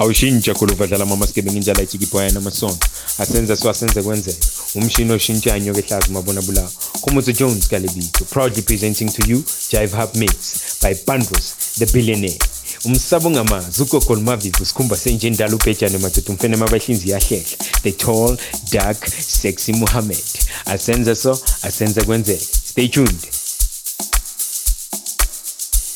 awushintsha khuluva dlala mamaskebe ngendlela ejikipwaya namasonto asenza so asenze kwenzeka umshini oshintsha anyoka ehlazi mabona bulawa khumutso jones kalebito proudly presenting to you jive hub mix by bandros the billionaire. Umsabo ungamazi ugogo lumavivu sikhumba senjendala ubhejane madoda umfene mabahlinzi yahlehla the tall dark sexy muhammed asenze so asenze kwenzeka stay tuned.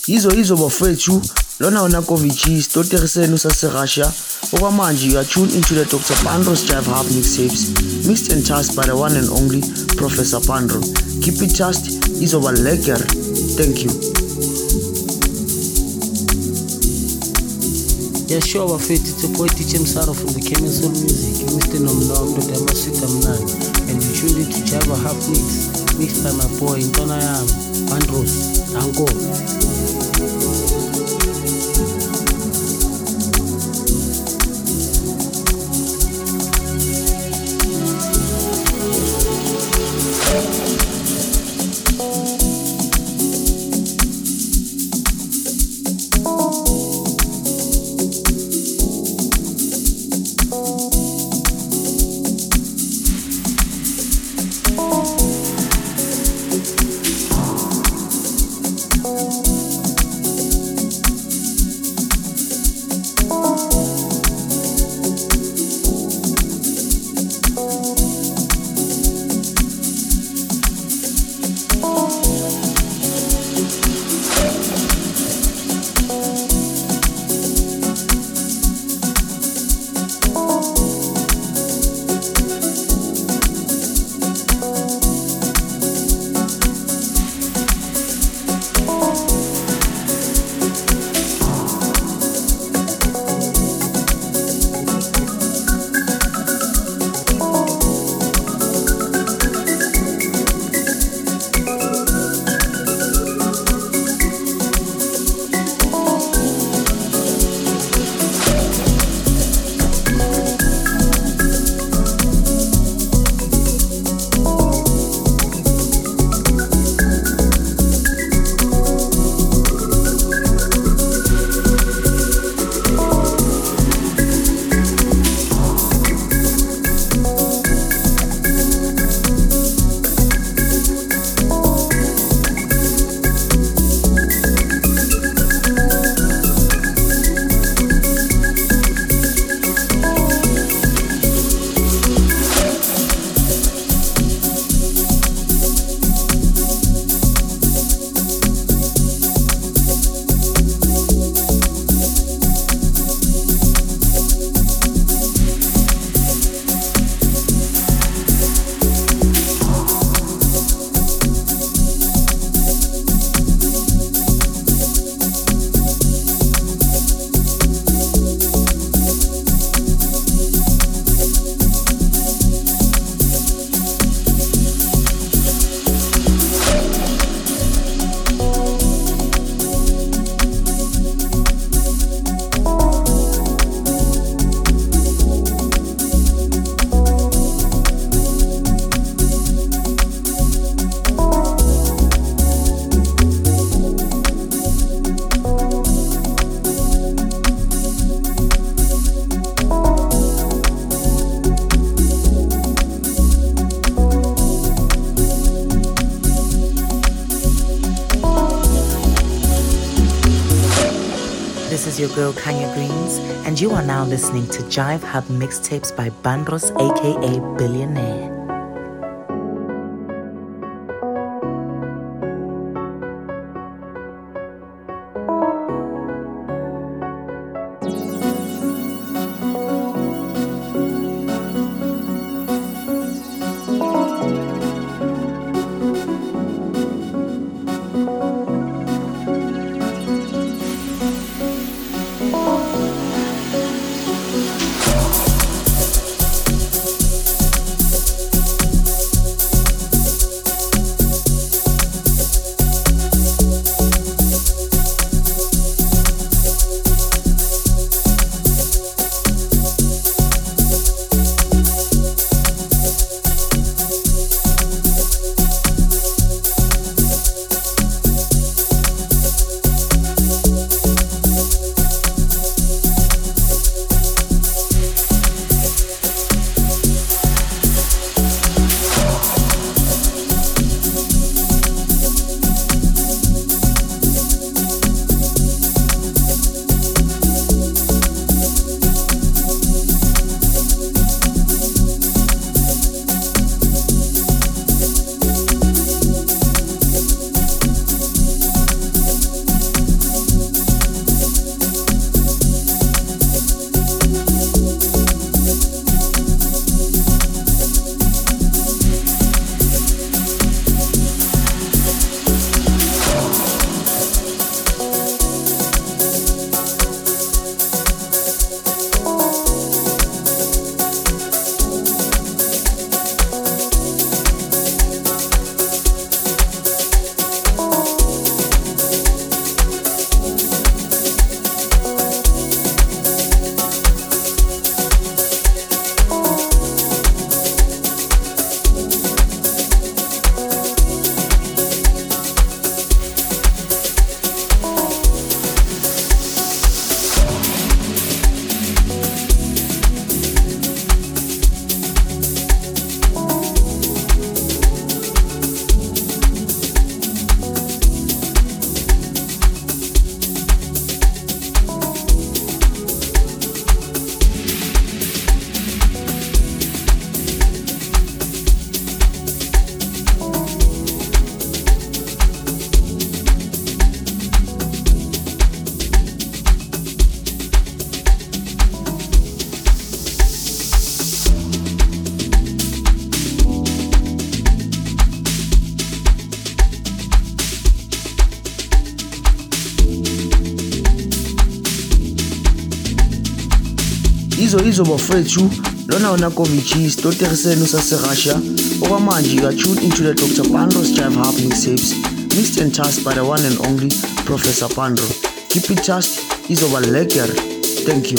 Yizo yizo bafethu lona unakovici sitoteriseni saserussia okwamanje you are tuned into the dr Bandros jive hub mixtapes mixed and tasked by the one and only professor pandro keep it just izoba lekker thank you sure, bafethu DJ Msaro from the Soul Music, Mr. Nomnom, Dr. Masika Mnani, and you tuned into Jive Hub Mix, mixed by my boy Ntona Yam, Bandros, Anko. Girl Kanya Greens, and you are now listening to Jive Hub mixtapes by Bandros, aka Billionaire. Izo izo bafethu lona unakovici sitoteriseni saserussia okwamanje ka-tune into the dr. Bandros jive hub mixtapes mixed and tasked by the one and only professor pandro. Keep it tasked izoba lekker. Thank you.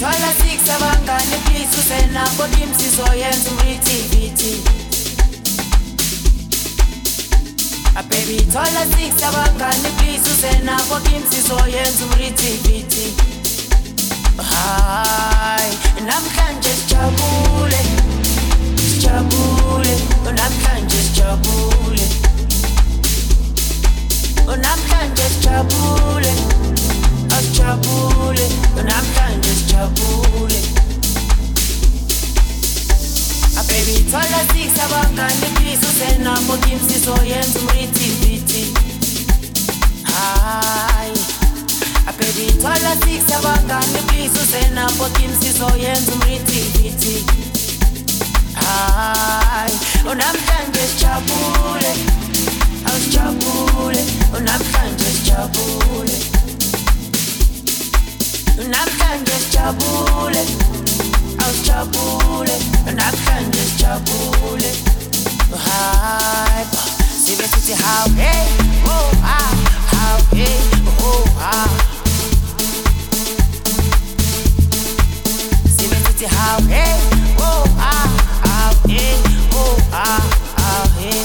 Thola six abangane please usenakho imsizo yenza umritiviti baby. Thola six abangane please usenakho imsizo yenza umritiviti hayi namhlanje sijabule sijabule. Namhlanje sijabule. Namhlanje sijabule asijabule. Namhlanje sijabule. Ababy thola six abangane please usenakho kimsiso yenza umritiviti hayi ababy thola six abangane please usenakho kimsiso yenza umritiviti hayi namhlanje sijabule awusijabule namhlanje sijabule namhlanje sijabule awusijabule namhlanje sijabule. Hayi bo sibe sithi how hey oh ah how hey oh ah. Sibe sithi how hey oh ah how hey oh ah how hey.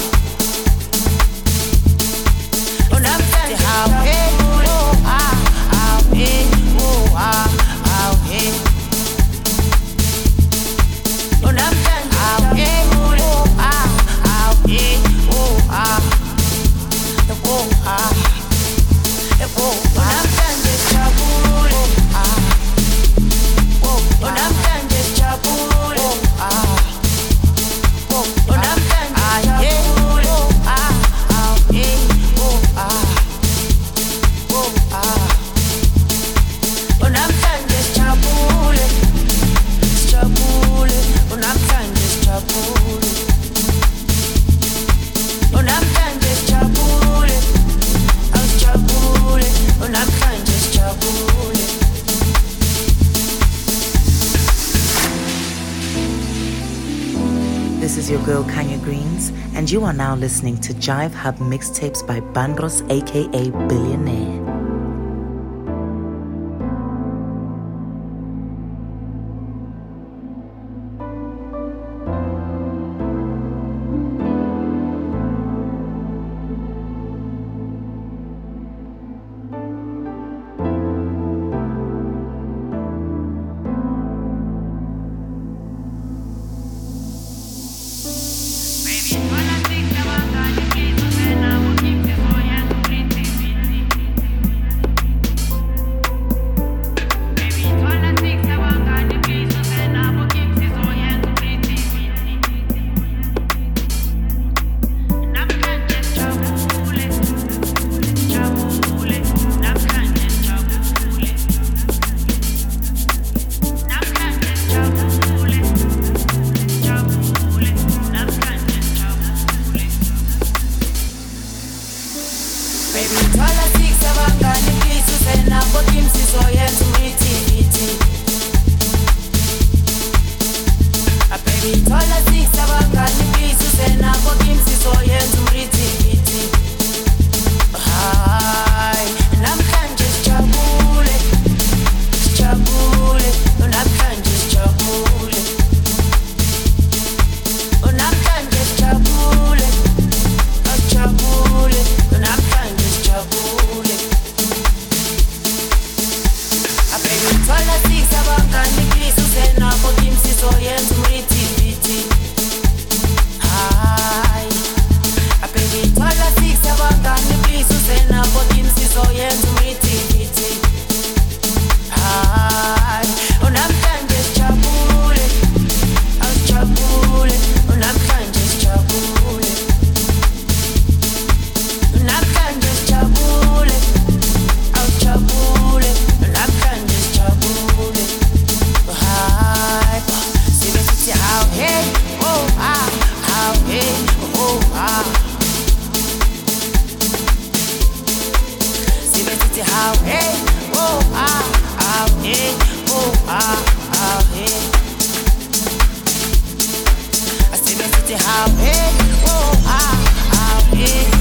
Namhlanje how hey oh your girl Kanya Greens, and you are now listening to Jive Hub mixtapes by Bandros, aka Billionaire. Sithi hawu hey oh ah hawu hey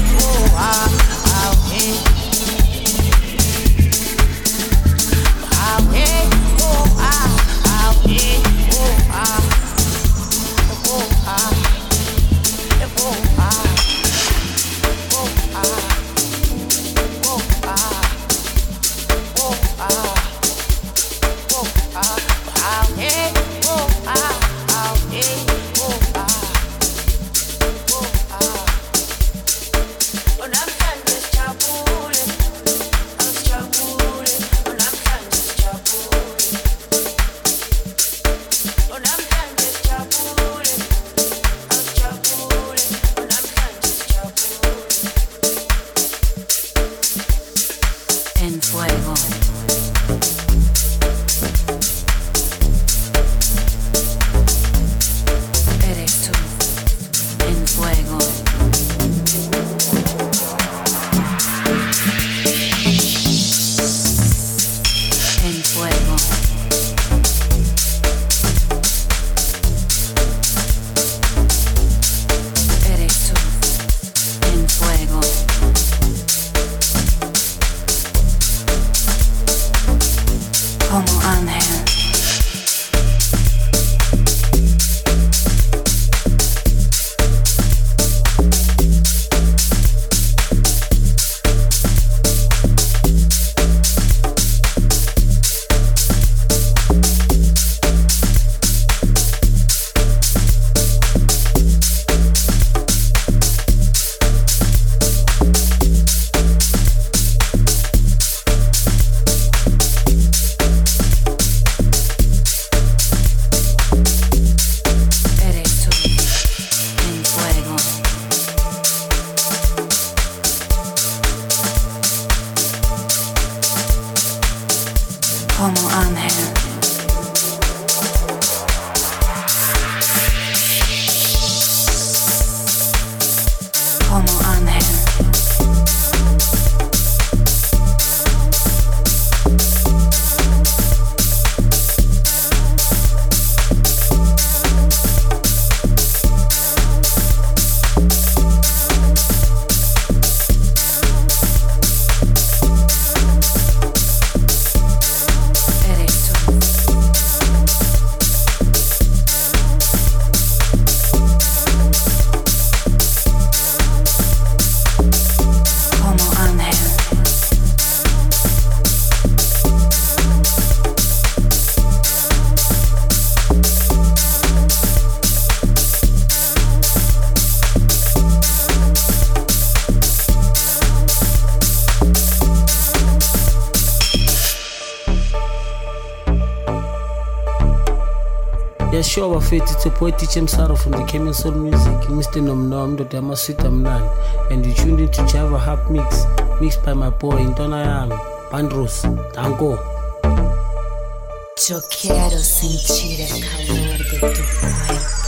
Bafethu. It's a boy DJ Msaro from the Cayman Soul Music. Mr. Nomnom, Dr. Amasita Mnan. And you tuned into Java Hub Mix, mixed by my boy, Intona Yami, Bandros, Danko. Yo quiero sentir el calor de tu cuerpo.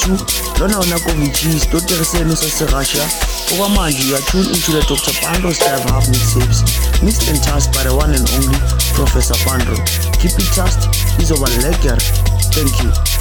Bafowethu lona unakovici isitori senu saserussia okwamanje you are tuned into the dr. Bandros Jive Hub mixtapes mixed and tasked by the one and only professor pandro keep it trust izoba lekker thank you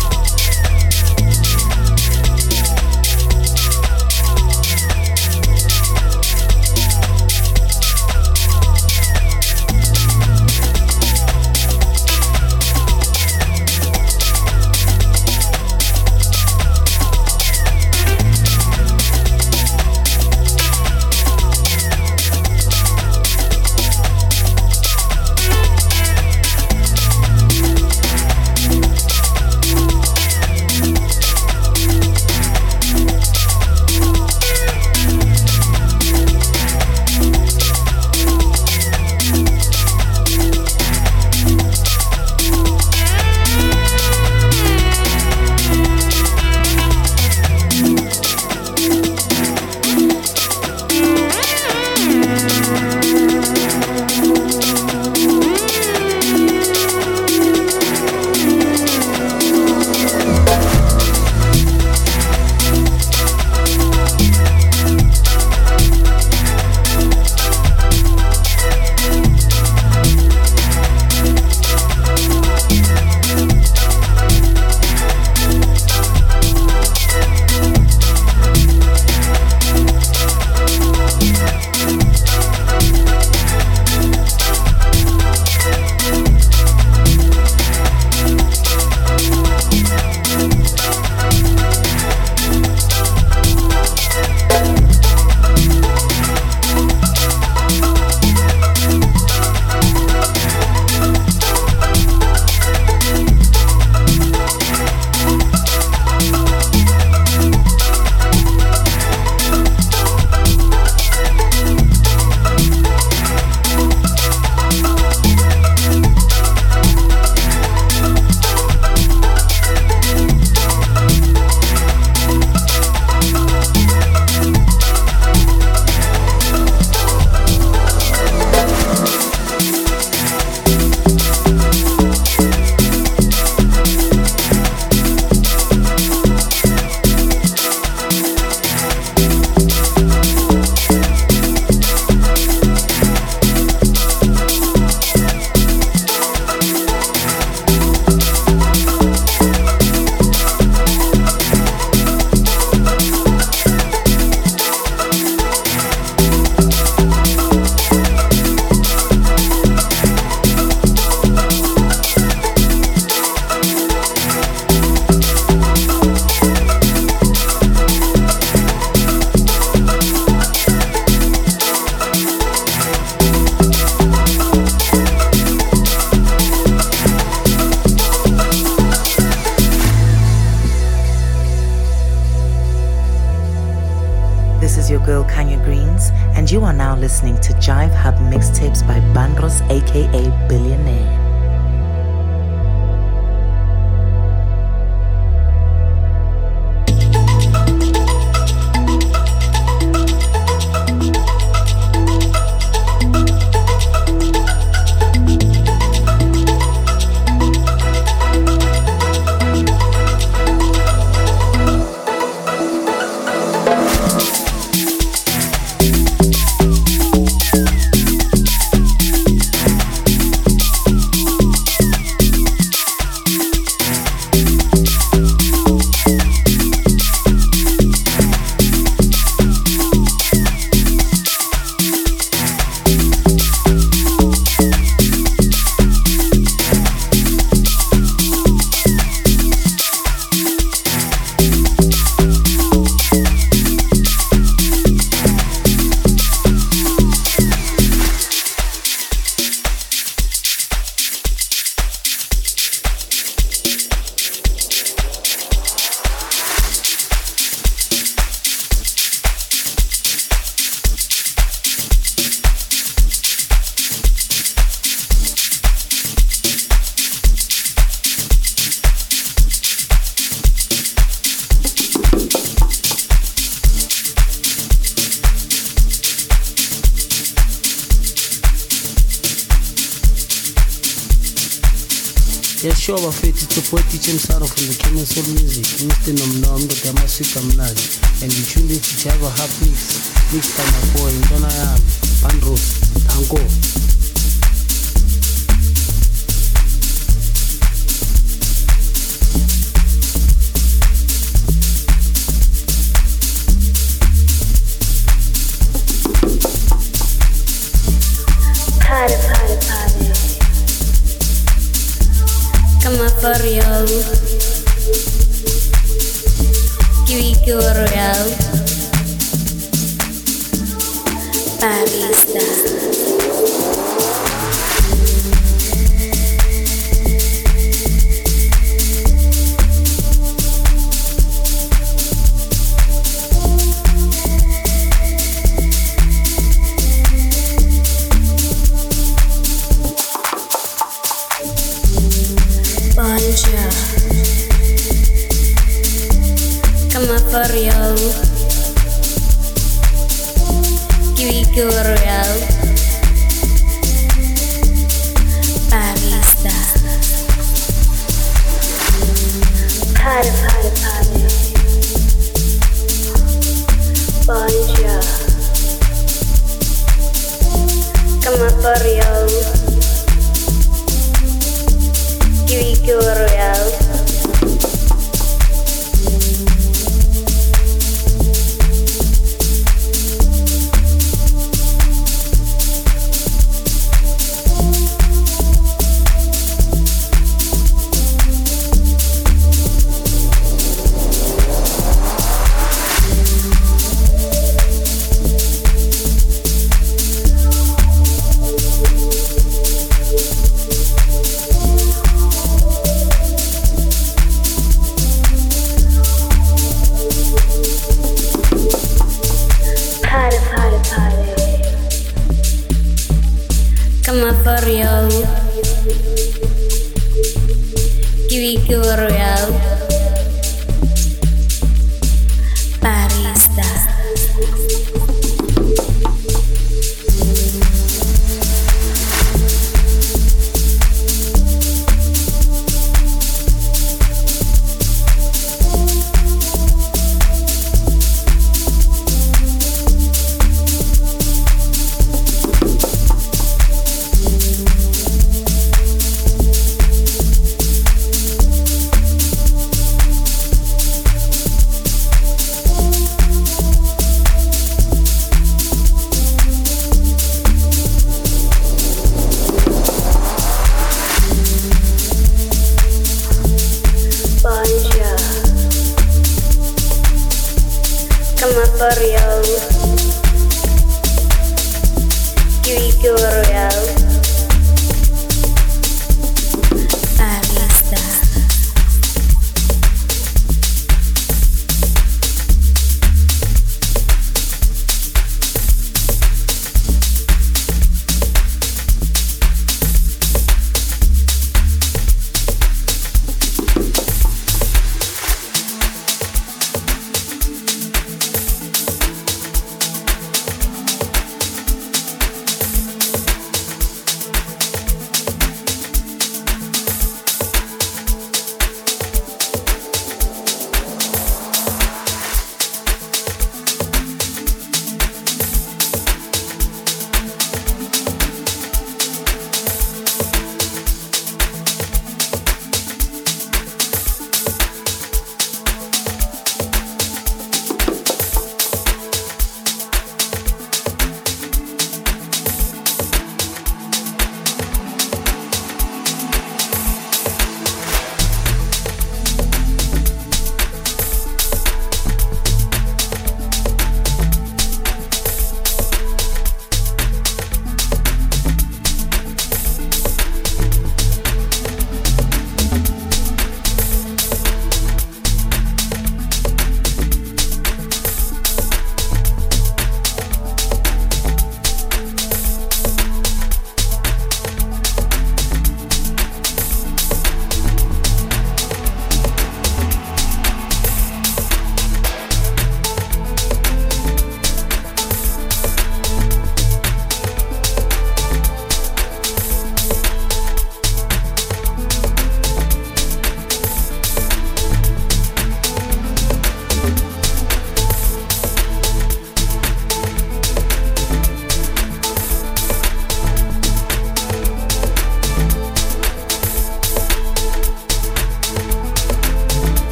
Barista.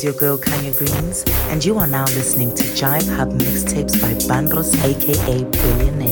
Is your girl Kanya Greens, and you are now listening to Jive Hub mixtapes by Bandros, aka Billionaire.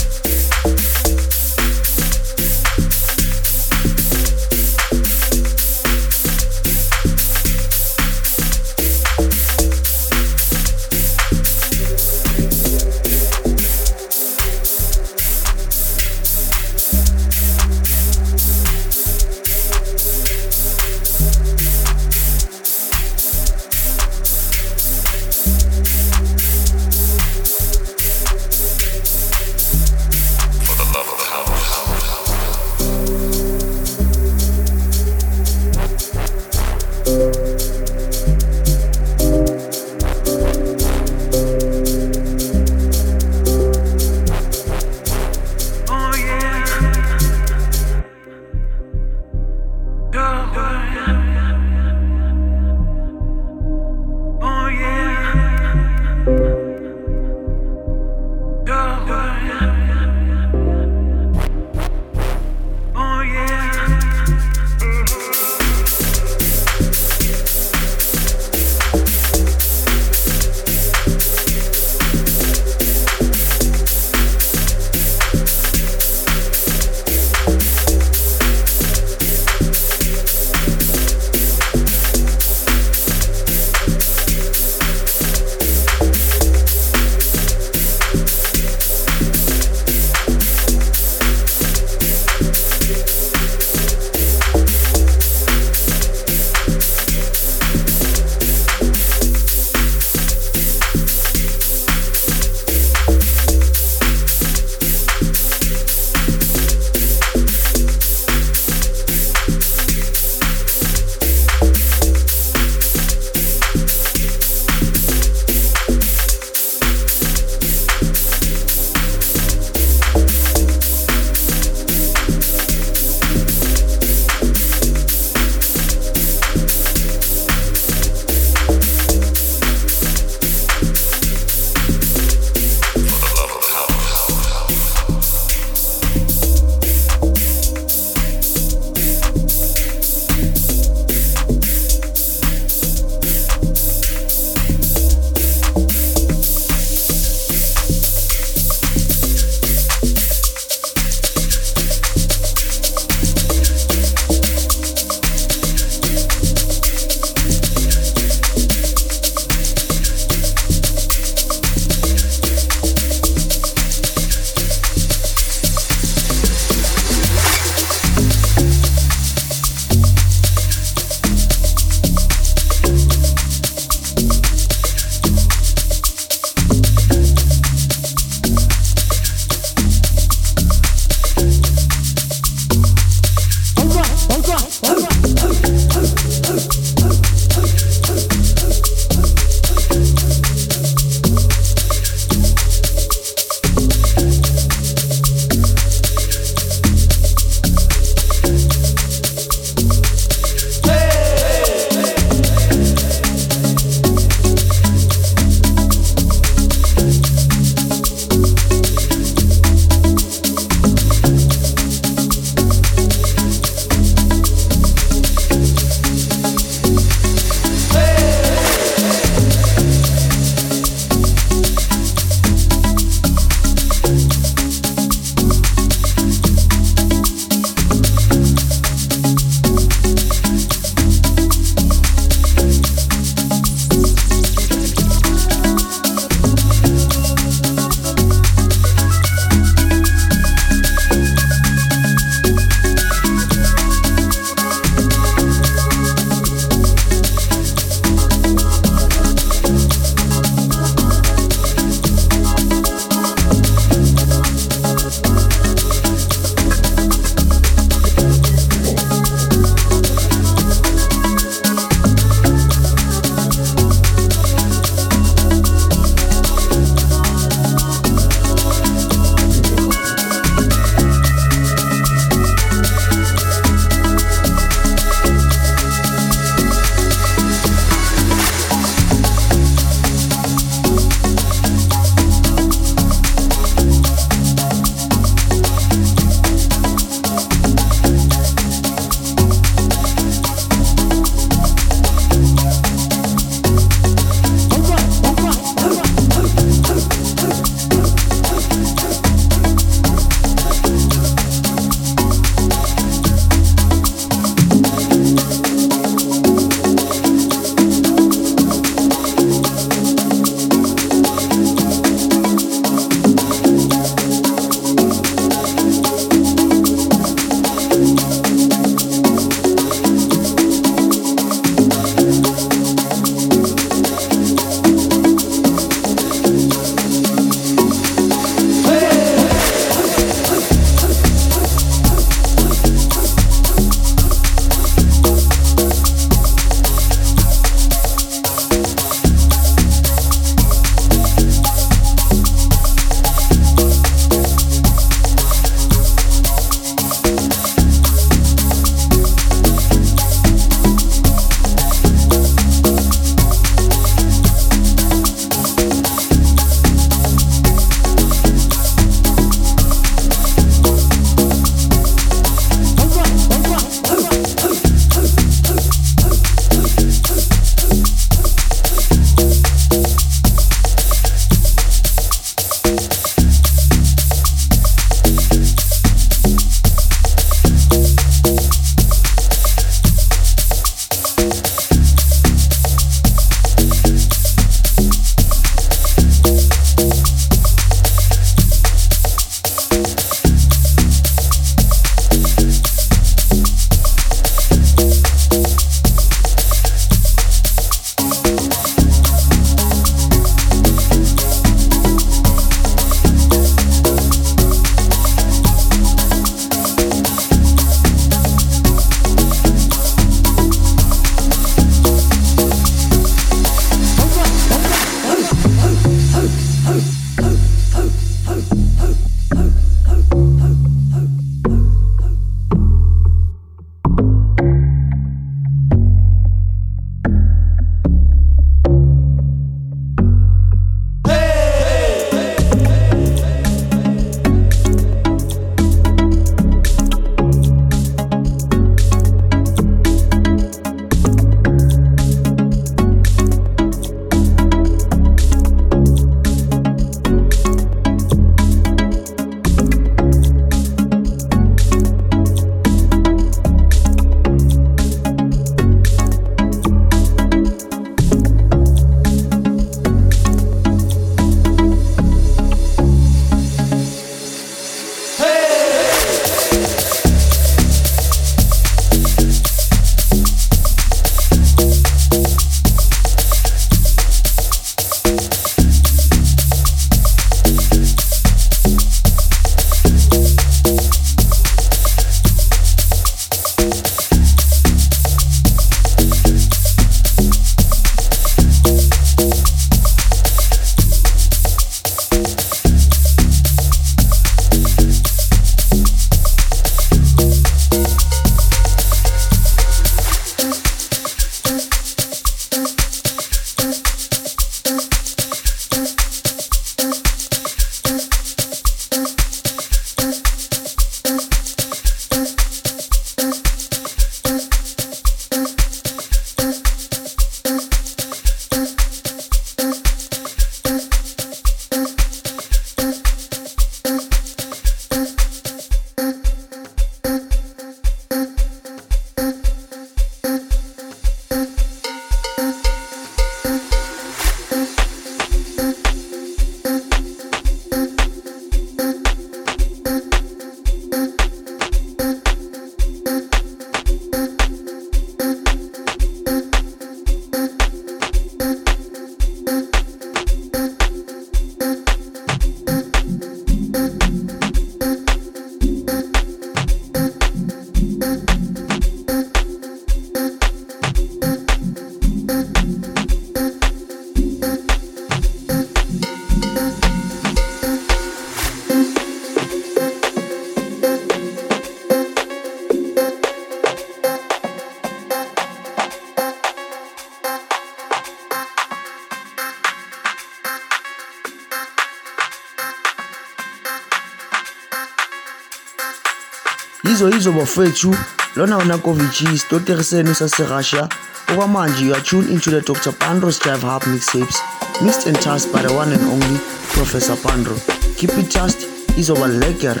Bafethu lona unakovichis toteriseni saserussia okwamanje you are tuned into the dr Bandros Jive Hub mixtapes mixed and tasked by the one and only professor Bandro. Keep it just izoba lekker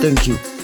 thank you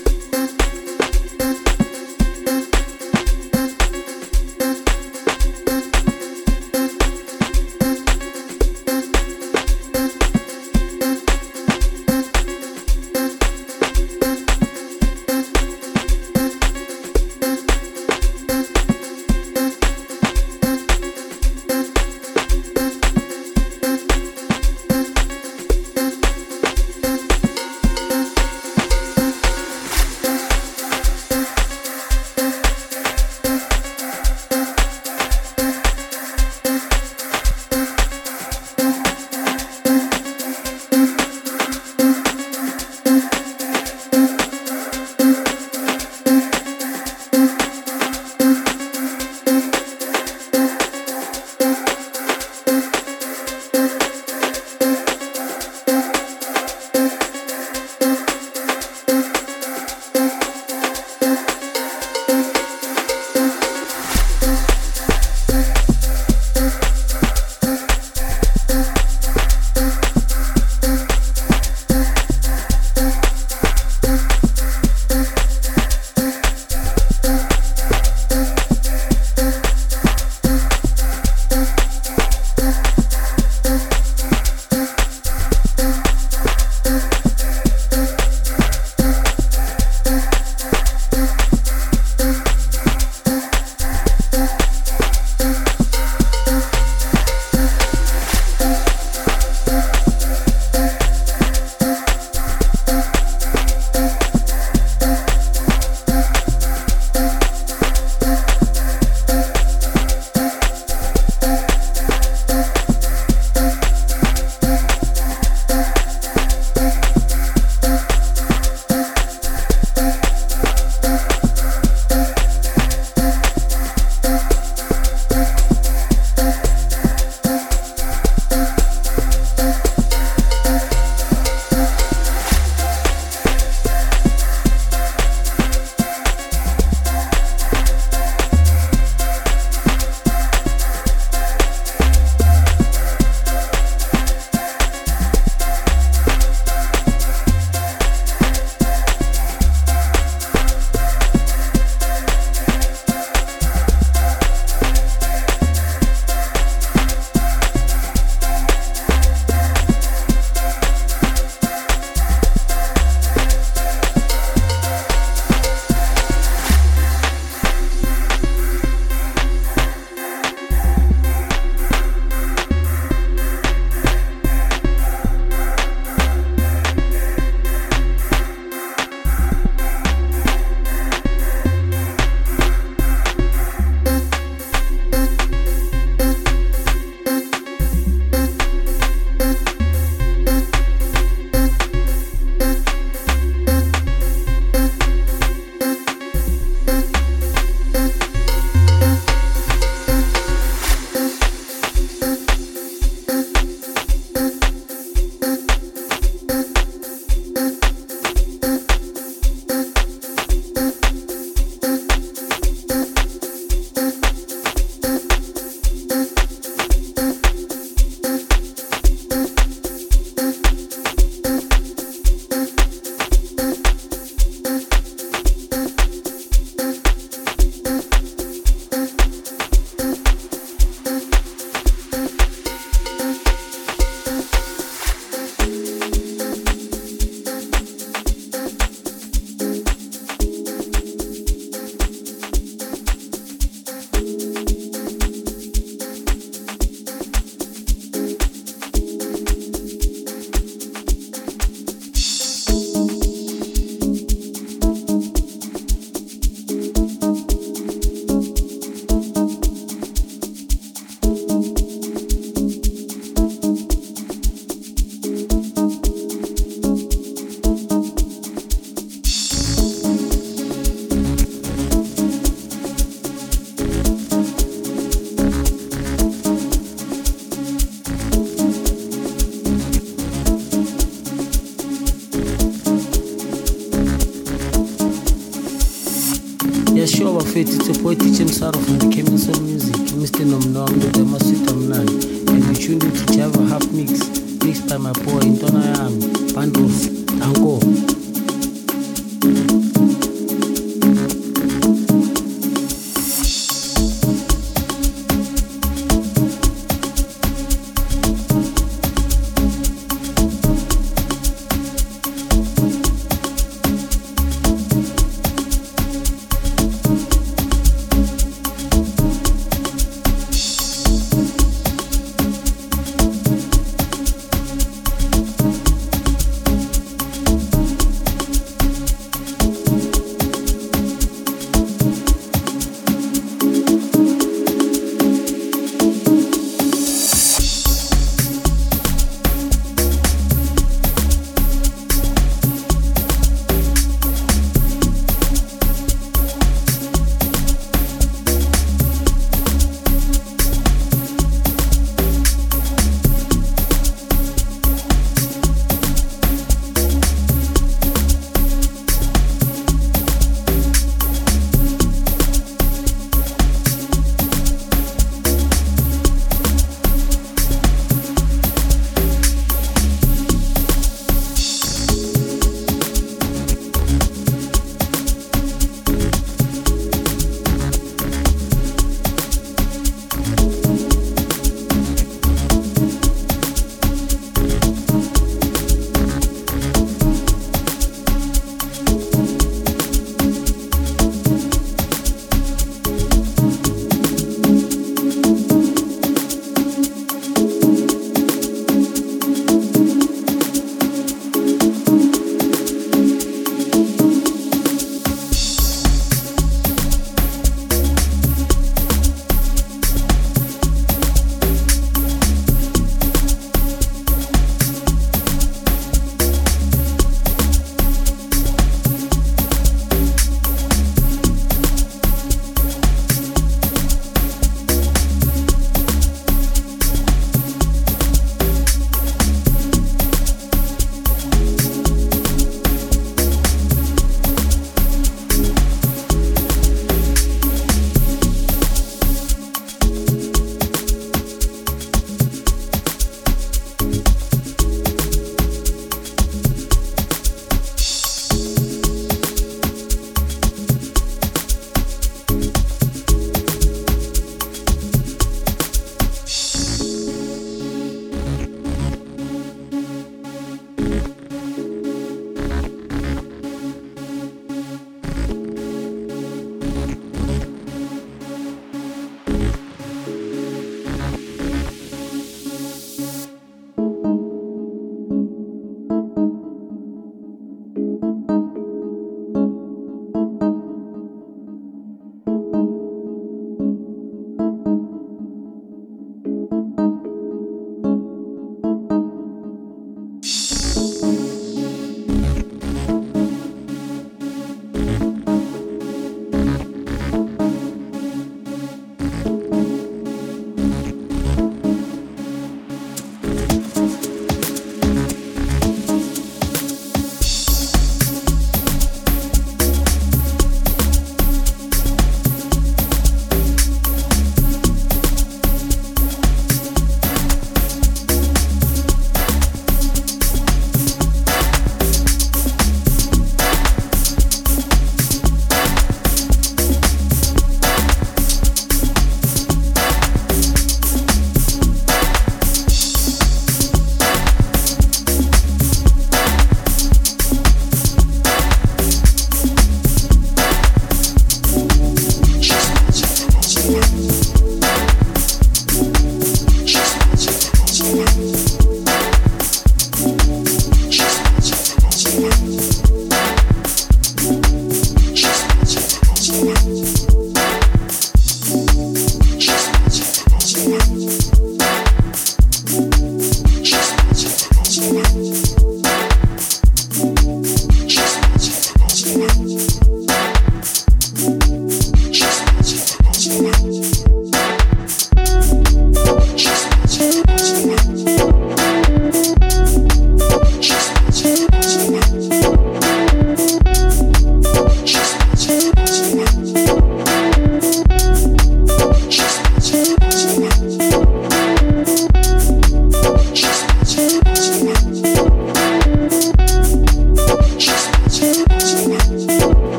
светится плоти, чем сарафан.